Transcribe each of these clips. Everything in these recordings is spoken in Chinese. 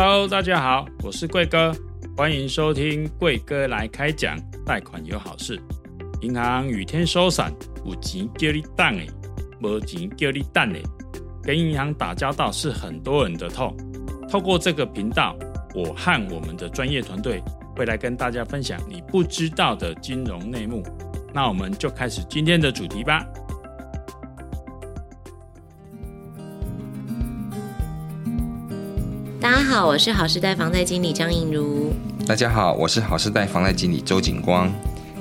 Hello，大家好，我是贵哥，欢迎收听贵哥来开讲，贷款有好事。银行雨天收伞，有钱叫你等诶，没钱叫你等诶。跟银行打交道是很多人的痛。透过这个频道，我和我们的专业团队会来跟大家分享你不知道的金融内幕。那我们就开始今天的主题吧。好，我是好时代房贷经理张颖如。大家好，我是好时代房贷经理周景光。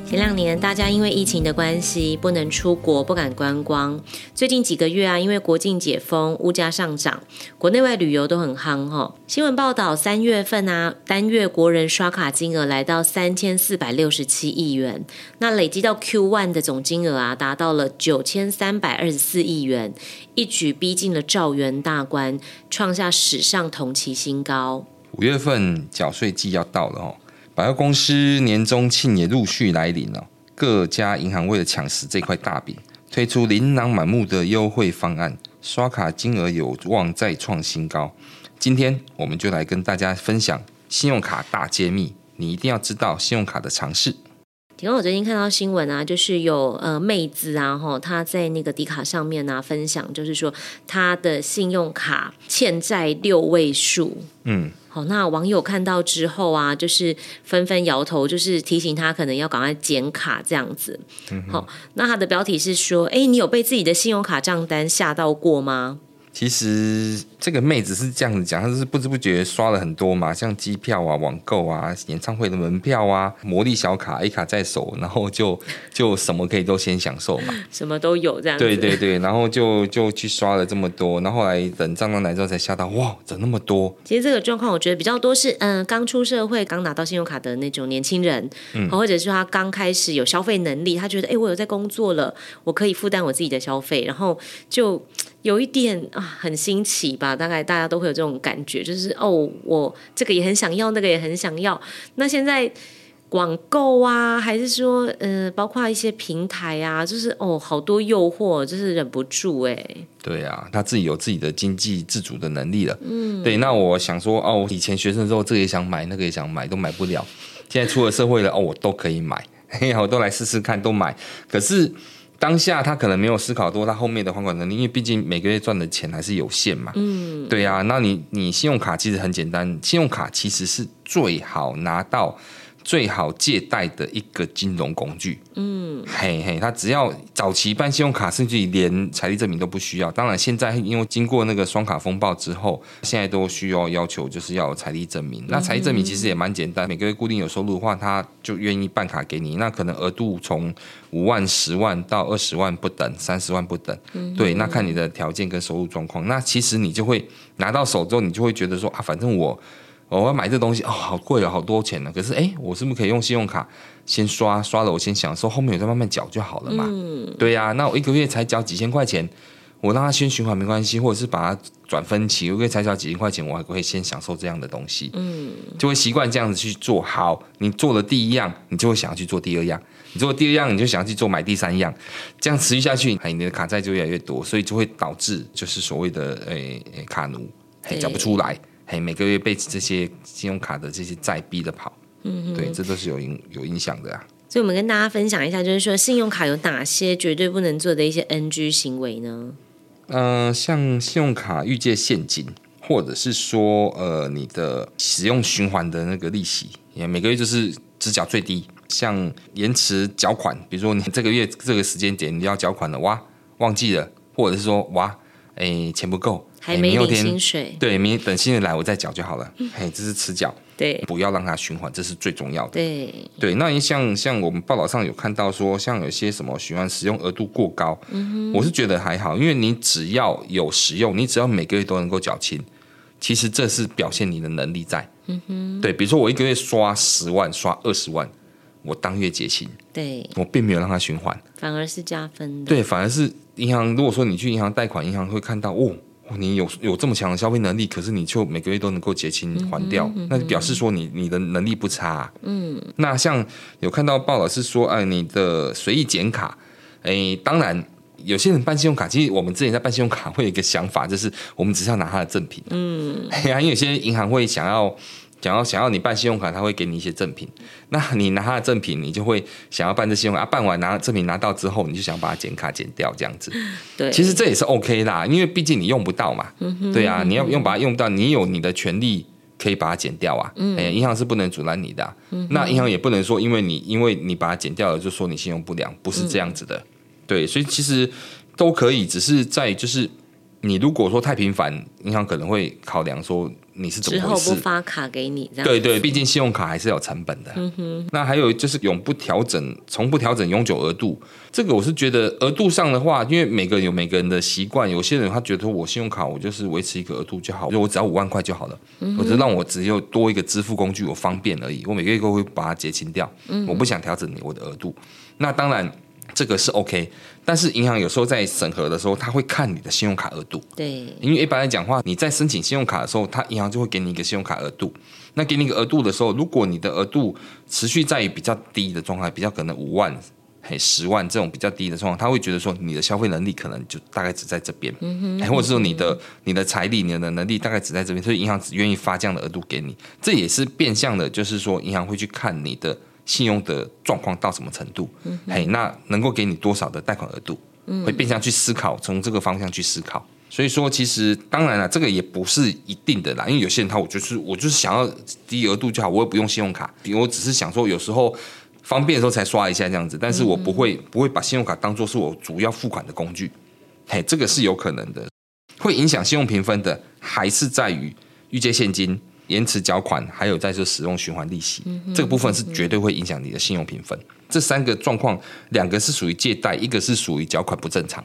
前两年，大家因为疫情的关系，不能出国，不敢观光。最近几个月啊，因为国境解封，物价上涨，国内外旅游都很夯哈。新闻报道，三月份啊，单月国人刷卡金额来到三千四百六十七亿元，那累积到 Q1 的总金额啊，达到了九千三百二十四亿元，一举逼近了兆元大关，创下史上同期新高。五月份缴税季要到了哦。百货公司年终庆也陆续来临了，各家银行为了抢食这块大饼，推出琳琅满目的优惠方案，刷卡金额有望再创新高。今天我们就来跟大家分享信用卡大揭秘，你一定要知道信用卡的常识。请问我最近看到新闻啊，就是有呃妹子啊，吼，她在那个迪卡上面啊分享，就是说她的信用卡欠债六位数，嗯。好，那网友看到之后啊，就是纷纷摇头，就是提醒他可能要赶快剪卡这样子。好，那他的标题是说：哎，你有被自己的信用卡账单吓到过吗？其实这个妹子是这样子讲，她就是不知不觉刷了很多嘛，像机票啊、网购啊、演唱会的门票啊、魔力小卡、A 卡在手，然后就 就什么可以都先享受嘛，什么都有这样子。对对对，然后就就去刷了这么多，然后后来等账单来之后才吓到，哇，怎么那么多？其实这个状况我觉得比较多是，嗯、呃，刚出社会、刚拿到信用卡的那种年轻人，嗯，或者是他刚开始有消费能力，他觉得，哎，我有在工作了，我可以负担我自己的消费，然后就。有一点啊，很新奇吧？大概大家都会有这种感觉，就是哦，我这个也很想要，那个也很想要。那现在网购啊，还是说，呃，包括一些平台啊，就是哦，好多诱惑，就是忍不住哎。对啊，他自己有自己的经济自主的能力了。嗯，对。那我想说，哦，以前学生的时候，这个也想买，那个也想买，都买不了。现在出了社会了，哦，我都可以买，嘿，我都来试试看，都买。可是。当下他可能没有思考多，他后面的还款能力，因为毕竟每个月赚的钱还是有限嘛。嗯，对呀、啊，那你你信用卡其实很简单，信用卡其实是最好拿到。最好借贷的一个金融工具，嗯，嘿嘿，他只要早期办信用卡，甚至连财力证明都不需要。当然，现在因为经过那个双卡风暴之后，现在都需要要求就是要有财力证明。那财力证明其实也蛮简单，每个月固定有收入的话，他就愿意办卡给你。那可能额度从五万、十万到二十万不等，三十万不等。对，那看你的条件跟收入状况。那其实你就会拿到手之后，你就会觉得说啊，反正我。我要买这东西哦，好贵哦，好多钱呢。可是哎，我是不是可以用信用卡先刷刷了，我先享受，后面我再慢慢缴就好了嘛？嗯，对呀、啊。那我一个月才缴几千块钱，我让它先循环没关系，或者是把它转分期，一个月才缴几千块钱，我还可以先享受这样的东西。嗯，就会习惯这样子去做。好，你做了第一样，你就会想要去做第二样；你做了第二样，你就想要去做买第三样。这样持续下去，哎，你的卡债就越来越多，所以就会导致就是所谓的诶卡奴，哎，缴不出来。嘿，每个月被这些信用卡的这些债逼着跑，嗯，对，这都是有影有影响的啊。所以，我们跟大家分享一下，就是说，信用卡有哪些绝对不能做的一些 NG 行为呢？呃，像信用卡预借现金，或者是说，呃，你的使用循环的那个利息，也每个月就是只缴最低。像延迟缴款，比如说你这个月这个时间点你要缴款了，哇，忘记了，或者是说，哇，哎，钱不够。还没领薪水，对，明天等薪水来我再缴就好了。嗯、嘿，这是迟缴，对，不要让它循环，这是最重要的。对对，那你像像我们报道上有看到说，像有些什么循环使用额度过高，嗯，我是觉得还好，因为你只要有使用，你只要每个月都能够缴清，其实这是表现你的能力在。嗯哼，对，比如说我一个月刷十万，刷二十万，我当月结清，对，我并没有让它循环，反而是加分的。对，反而是银行，如果说你去银行贷款，银行会看到哦。你有有这么强的消费能力，可是你就每个月都能够结清还掉，嗯嗯、那就表示说你你的能力不差、啊。嗯，那像有看到报道是说，哎，你的随意减卡，哎，当然有些人办信用卡，其实我们之前在办信用卡会有一个想法，就是我们只是要拿他的赠品。嗯，哎呀，因为有些银行会想要。想要想要你办信用卡，他会给你一些赠品。那你拿他的赠品，你就会想要办这信用卡。啊、办完拿赠品拿到之后，你就想把它剪卡剪掉，这样子。对，其实这也是 OK 啦，因为毕竟你用不到嘛。嗯哼。对啊，你要用把它用到，你有你的权利可以把它剪掉啊。嗯。哎，银行是不能阻拦你的、啊。嗯。那银行也不能说，因为你因为你把它剪掉了，就说你信用不良，不是这样子的。嗯、对，所以其实都可以，只是在就是你如果说太频繁，银行可能会考量说。你是怎么回事？之后不发卡给你，这样对对，毕竟信用卡还是有成本的。嗯哼。那还有就是永不调整，从不调整永久额度，这个我是觉得额度上的话，因为每个人有每个人的习惯，有些人他觉得我信用卡我就是维持一个额度就好，就我只要五万块就好了，嗯、我就让我只有多一个支付工具，我方便而已。我每个月都会把它结清掉，嗯、我不想调整你我的额度。那当然。这个是 OK，但是银行有时候在审核的时候，他会看你的信用卡额度。对，因为一般来讲话，你在申请信用卡的时候，他银行就会给你一个信用卡额度。那给你一个额度的时候，如果你的额度持续在于比较低的状态，比较可能五万、嘿十万这种比较低的状况，他会觉得说你的消费能力可能就大概只在这边，嗯哼，或者是说你的你的财力、你的能力大概只在这边，所以银行只愿意发这样的额度给你。这也是变相的，就是说银行会去看你的。信用的状况到什么程度？嗯、嘿，那能够给你多少的贷款额度？嗯、会变相去思考，从这个方向去思考。所以说，其实当然了，这个也不是一定的啦。因为有些人他，我就是我就是想要低额度就好，我也不用信用卡，我只是想说有时候方便的时候才刷一下这样子。但是我不会、嗯、不会把信用卡当做是我主要付款的工具。嘿，这个是有可能的，会影响信用评分的，还是在于预借现金。延迟缴款，还有在这使用循环利息，这个部分是绝对会影响你的信用评分。嗯、这三个状况，两个是属于借贷，一个是属于缴款不正常。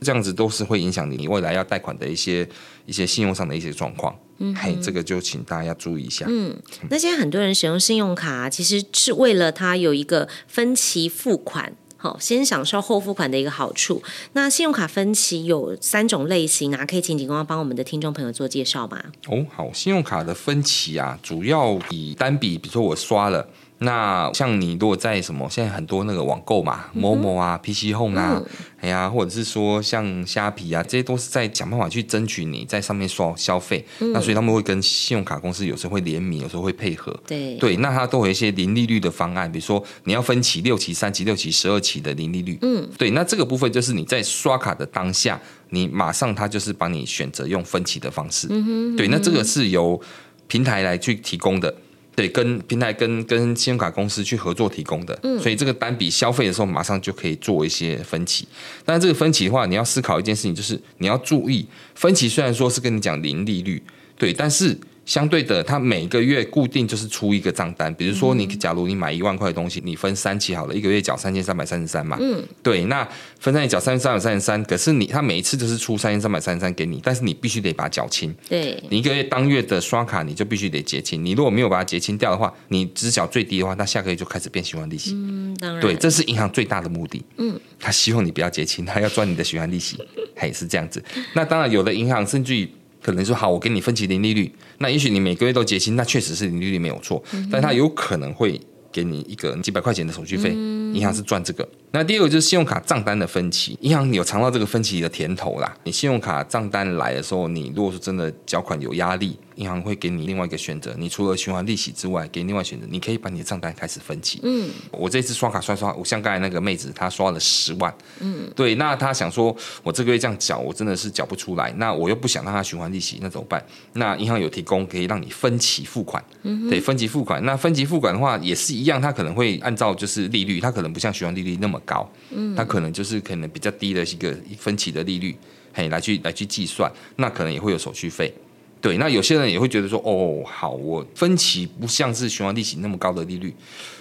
这样子都是会影响你未来要贷款的一些一些信用上的一些状况。嗯这个就请大家要注意一下。嗯，那现在很多人使用信用卡，其实是为了它有一个分期付款。好，先享受后付款的一个好处。那信用卡分期有三种类型啊，可以请警官帮我们的听众朋友做介绍吗？哦，好，信用卡的分期啊，主要以单笔，比如说我刷了。那像你如果在什么，现在很多那个网购嘛，Momo 啊、PC Home 啊，嗯、哎呀，或者是说像虾皮啊，这些都是在想办法去争取你在上面刷消费。嗯、那所以他们会跟信用卡公司有时候会联名，有时候会配合。对对，那它都有一些零利率的方案，比如说你要分期六期、三期、六期、十二期的零利率。嗯，对，那这个部分就是你在刷卡的当下，你马上它就是帮你选择用分期的方式。嗯哼，对，那这个是由平台来去提供的。对，跟平台跟跟信用卡公司去合作提供的，嗯，所以这个单笔消费的时候，马上就可以做一些分期。但是这个分期的话，你要思考一件事情，就是你要注意，分期虽然说是跟你讲零利率，对，但是。相对的，它每个月固定就是出一个账单，比如说你假如你买一万块的东西，你分三期好了，一个月缴三千三百三十三嘛。嗯，对，那分三期缴三千三百三十三，可是你他每一次就是出三千三百三十三给你，但是你必须得把它缴清。对，你一个月当月的刷卡你就必须得结清，你如果没有把它结清掉的话，你只缴最低的话，那下个月就开始变循环利息。嗯，当然。对，这是银行最大的目的。嗯，他希望你不要结清，他要赚你的循环利息，嘿，是这样子。那当然，有的银行甚至于。可能说好，我给你分期零利率，那也许你每个月都结清，那确实是零利率没有错，嗯、但他有可能会给你一个几百块钱的手续费，银、嗯、行是赚这个。那第二个就是信用卡账单的分期，银行有尝到这个分期的甜头啦。你信用卡账单来的时候，你如果说真的缴款有压力。银行会给你另外一个选择，你除了循环利息之外，给你另外选择，你可以把你的账单开始分期。嗯，我这次刷卡刷刷，我像刚才那个妹子，她刷了十万。嗯，对，那她想说，我这个月这样缴，我真的是缴不出来，那我又不想让她循环利息，那怎么办？那银行有提供可以让你分期付款。嗯哼，对，分期付款。那分期付款的话也是一样，它可能会按照就是利率，它可能不像循环利率那么高。嗯，它可能就是可能比较低的一个分期的利率，嘿，来去来去计算，那可能也会有手续费。对，那有些人也会觉得说，哦，好，我分期不像是循环利息那么高的利率，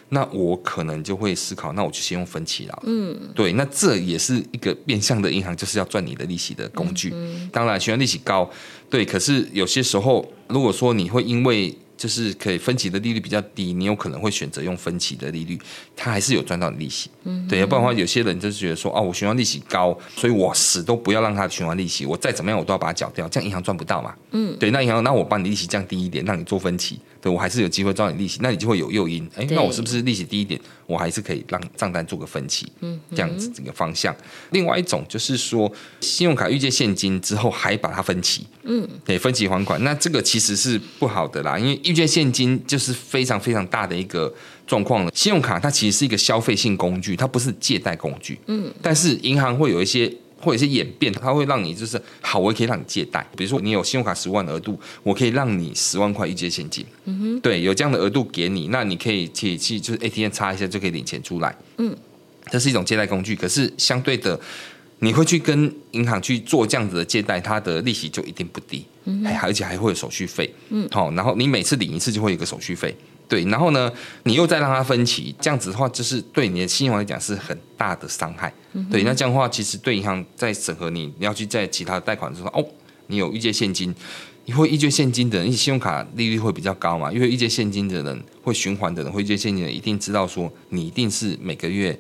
那我可能就会思考，那我就先用分期了。嗯，对，那这也是一个变相的银行就是要赚你的利息的工具。嗯，当然，循环利息高，对，可是有些时候，如果说你会因为就是可以分期的利率比较低，你有可能会选择用分期的利率，它还是有赚到利息。嗯，对，要不然的话，有些人就是觉得说，哦，我循环利息高，所以我死都不要让它循环利息，我再怎么样我都要把它缴掉，这样银行赚不到嘛。嗯，对，那银行那我把你利息降低一点，让你做分期，对我还是有机会赚你利息，那你就会有诱因。哎，那我是不是利息低一点，我还是可以让账单做个分期？嗯，这样子整个方向。另外一种就是说，信用卡预借现金之后还把它分期，嗯，对，分期还款，那这个其实是不好的啦，因为预借现金就是非常非常大的一个状况了。信用卡它其实是一个消费性工具，它不是借贷工具。嗯，但是银行会有一些或者是演变，它会让你就是好，我也可以让你借贷。比如说你有信用卡十万额度，我可以让你十万块预借现金。嗯哼，对，有这样的额度给你，那你可以去去就是 ATM 插一下就可以领钱出来。嗯，这是一种借贷工具，可是相对的。你会去跟银行去做这样子的借贷，它的利息就一定不低，嗯，而且还会有手续费，嗯，好，然后你每次领一次就会有一个手续费，对，然后呢，你又再让他分期，这样子的话，就是对你的信用来讲是很大的伤害，嗯，对，那这样的话，其实对银行在审核你，你要去在其他的贷款的时候，哦，你有预借现金，你会预借现金的人，因为信用卡利率会比较高嘛，因为预借现金的人会循环的人，会预借现金的人一定知道说，你一定是每个月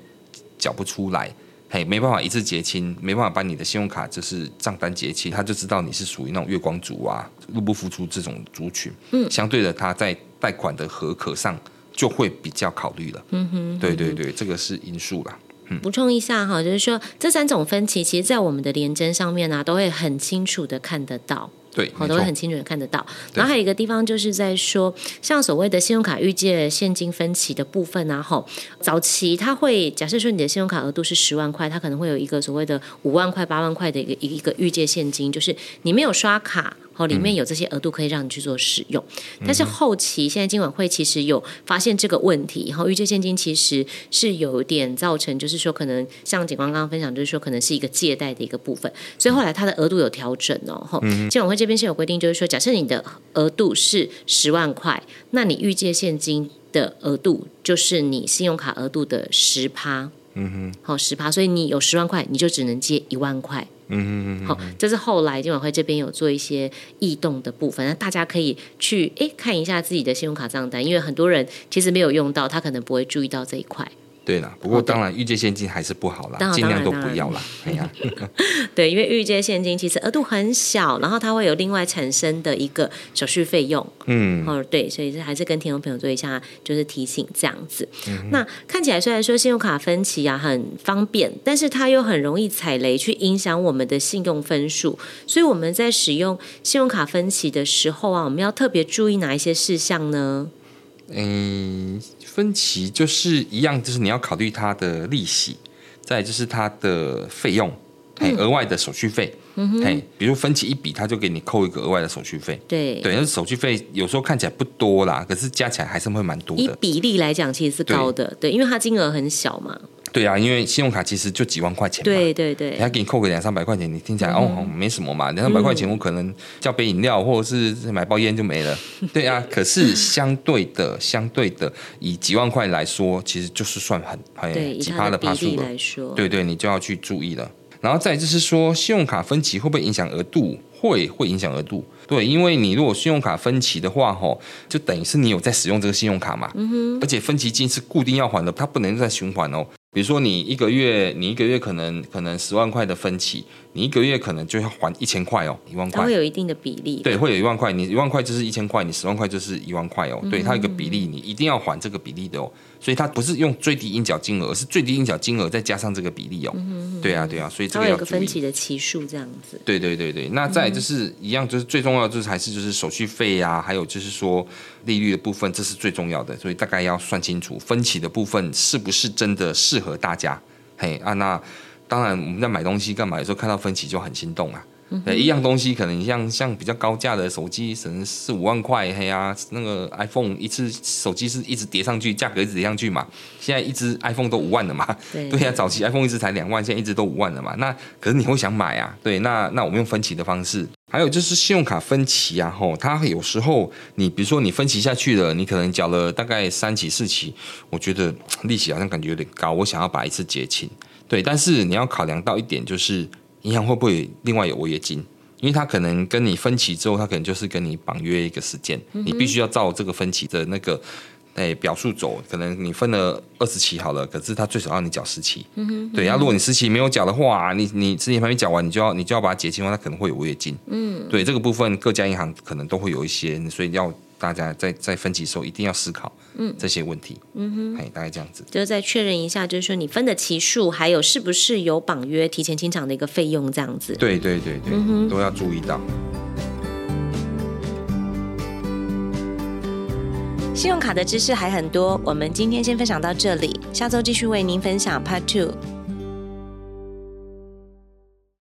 缴不出来。嘿，没办法一次结清，没办法把你的信用卡就是账单结清，他就知道你是属于那种月光族啊，入不敷出这种族群。嗯，相对的，他在贷款的合格上就会比较考虑了。嗯哼，对对对，这个是因素啦。嗯，补充一下哈，就是说这三种分歧，其实在我们的联征上面呢、啊，都会很清楚的看得到。对，我都会很清楚的看得到。然后还有一个地方就是在说，像所谓的信用卡预借现金分期的部分啊，吼，早期它会假设说你的信用卡额度是十万块，它可能会有一个所谓的五万块、八万块的一个一个预借现金，就是你没有刷卡。哦，里面有这些额度可以让你去做使用，嗯、但是后期现在金管会其实有发现这个问题，然后预借现金其实是有点造成，就是说可能像警官刚刚分享，就是说可能是一个借贷的一个部分，所以后来它的额度有调整哦。哈、嗯，金管会这边是有规定，就是说假设你的额度是十万块，那你预借现金的额度就是你信用卡额度的十趴。嗯哼，好十趴，所以你有十万块，你就只能借一万块。嗯嗯嗯，好，这是后来金管会这边有做一些异动的部分，那大家可以去诶看一下自己的信用卡账单，因为很多人其实没有用到，他可能不会注意到这一块。对啦，不过当然预借现金还是不好啦，尽量都不要啦。哎呀，对，因为预借现金其实额度很小，然后它会有另外产生的一个手续费用。嗯，哦，对，所以这还是跟听众朋友做一下就是提醒这样子。嗯、那看起来虽然说信用卡分期啊很方便，但是它又很容易踩雷，去影响我们的信用分数。所以我们在使用信用卡分期的时候啊，我们要特别注意哪一些事项呢？嗯，分期就是一样，就是你要考虑它的利息，再就是它的费用，哎、嗯，额外的手续费，嗯哼，比如分期一笔，他就给你扣一个额外的手续费，对，对，那手续费有时候看起来不多啦，可是加起来还是会蛮多的。以比例来讲，其实是高的，对，对，因为它金额很小嘛。对啊，因为信用卡其实就几万块钱嘛，对对对，他给你扣个两三百块钱，你听起来、嗯、哦没什么嘛，两三百块钱我可能叫杯饮料或者是买包烟就没了。对啊，可是相对的，相对的，以几万块来说，其实就是算很很奇葩的趴数了。对对，你就要去注意了。然后再就是说，信用卡分期会不会影响额度？会会影响额度。对，因为你如果信用卡分期的话，吼，就等于是你有在使用这个信用卡嘛。嗯哼。而且分期金是固定要还的，它不能再循环哦。比如说，你一个月，你一个月可能可能十万块的分期，你一个月可能就要还一千块哦，一万块。它会有一定的比例。对，会有一万块，你一万块就是一千块，你十万块就是一万块哦。嗯、对，它有一个比例，你一定要还这个比例的哦。所以它不是用最低应缴金额，而是最低应缴金额再加上这个比例哦。嗯、对啊，对啊，所以这个要注意。它有个分期的期数这样子。对对对对，那再就是一样，就是最重要的就是还是就是手续费呀、啊，还有就是说利率的部分，这是最重要的，所以大概要算清楚分期的部分是不是真的适合大家。嘿啊，那当然我们在买东西干嘛？有时候看到分期就很心动啊。嗯、一样东西可能像像比较高价的手机，可能四五万块，嘿呀、啊，那个 iPhone 一次手机是一直叠上去，价格一直叠上去嘛。现在一只 iPhone 都五万了嘛。对呀、啊，早期 iPhone 一只才两万，现在一直都五万了嘛。那可是你会想买啊？对，那那我们用分期的方式，还有就是信用卡分期啊，吼，它有时候你比如说你分期下去了，你可能缴了大概三期四期，我觉得利息好像感觉有点高，我想要把一次结清。对，但是你要考量到一点，就是银行会不会另外有违约金？因为他可能跟你分期之后，他可能就是跟你绑约一个时间，嗯、你必须要照这个分期的那个。哎，表述走，可能你分了二十期好了，可是他最少让你缴十期。嗯哼，对，然后如果你十期没有缴的话，你你十期还没缴完，你就要你就要把它结清，他可能会有违约金。嗯，对，这个部分各家银行可能都会有一些，所以要大家在在分期的时候一定要思考嗯这些问题。嗯哼，哎，大概这样子，就是再确认一下，就是说你分的期数，还有是不是有绑约提前清偿的一个费用，这样子。对对对对，嗯，都要注意到。信用卡的知识还很多，我们今天先分享到这里，下周继续为您分享 Part Two。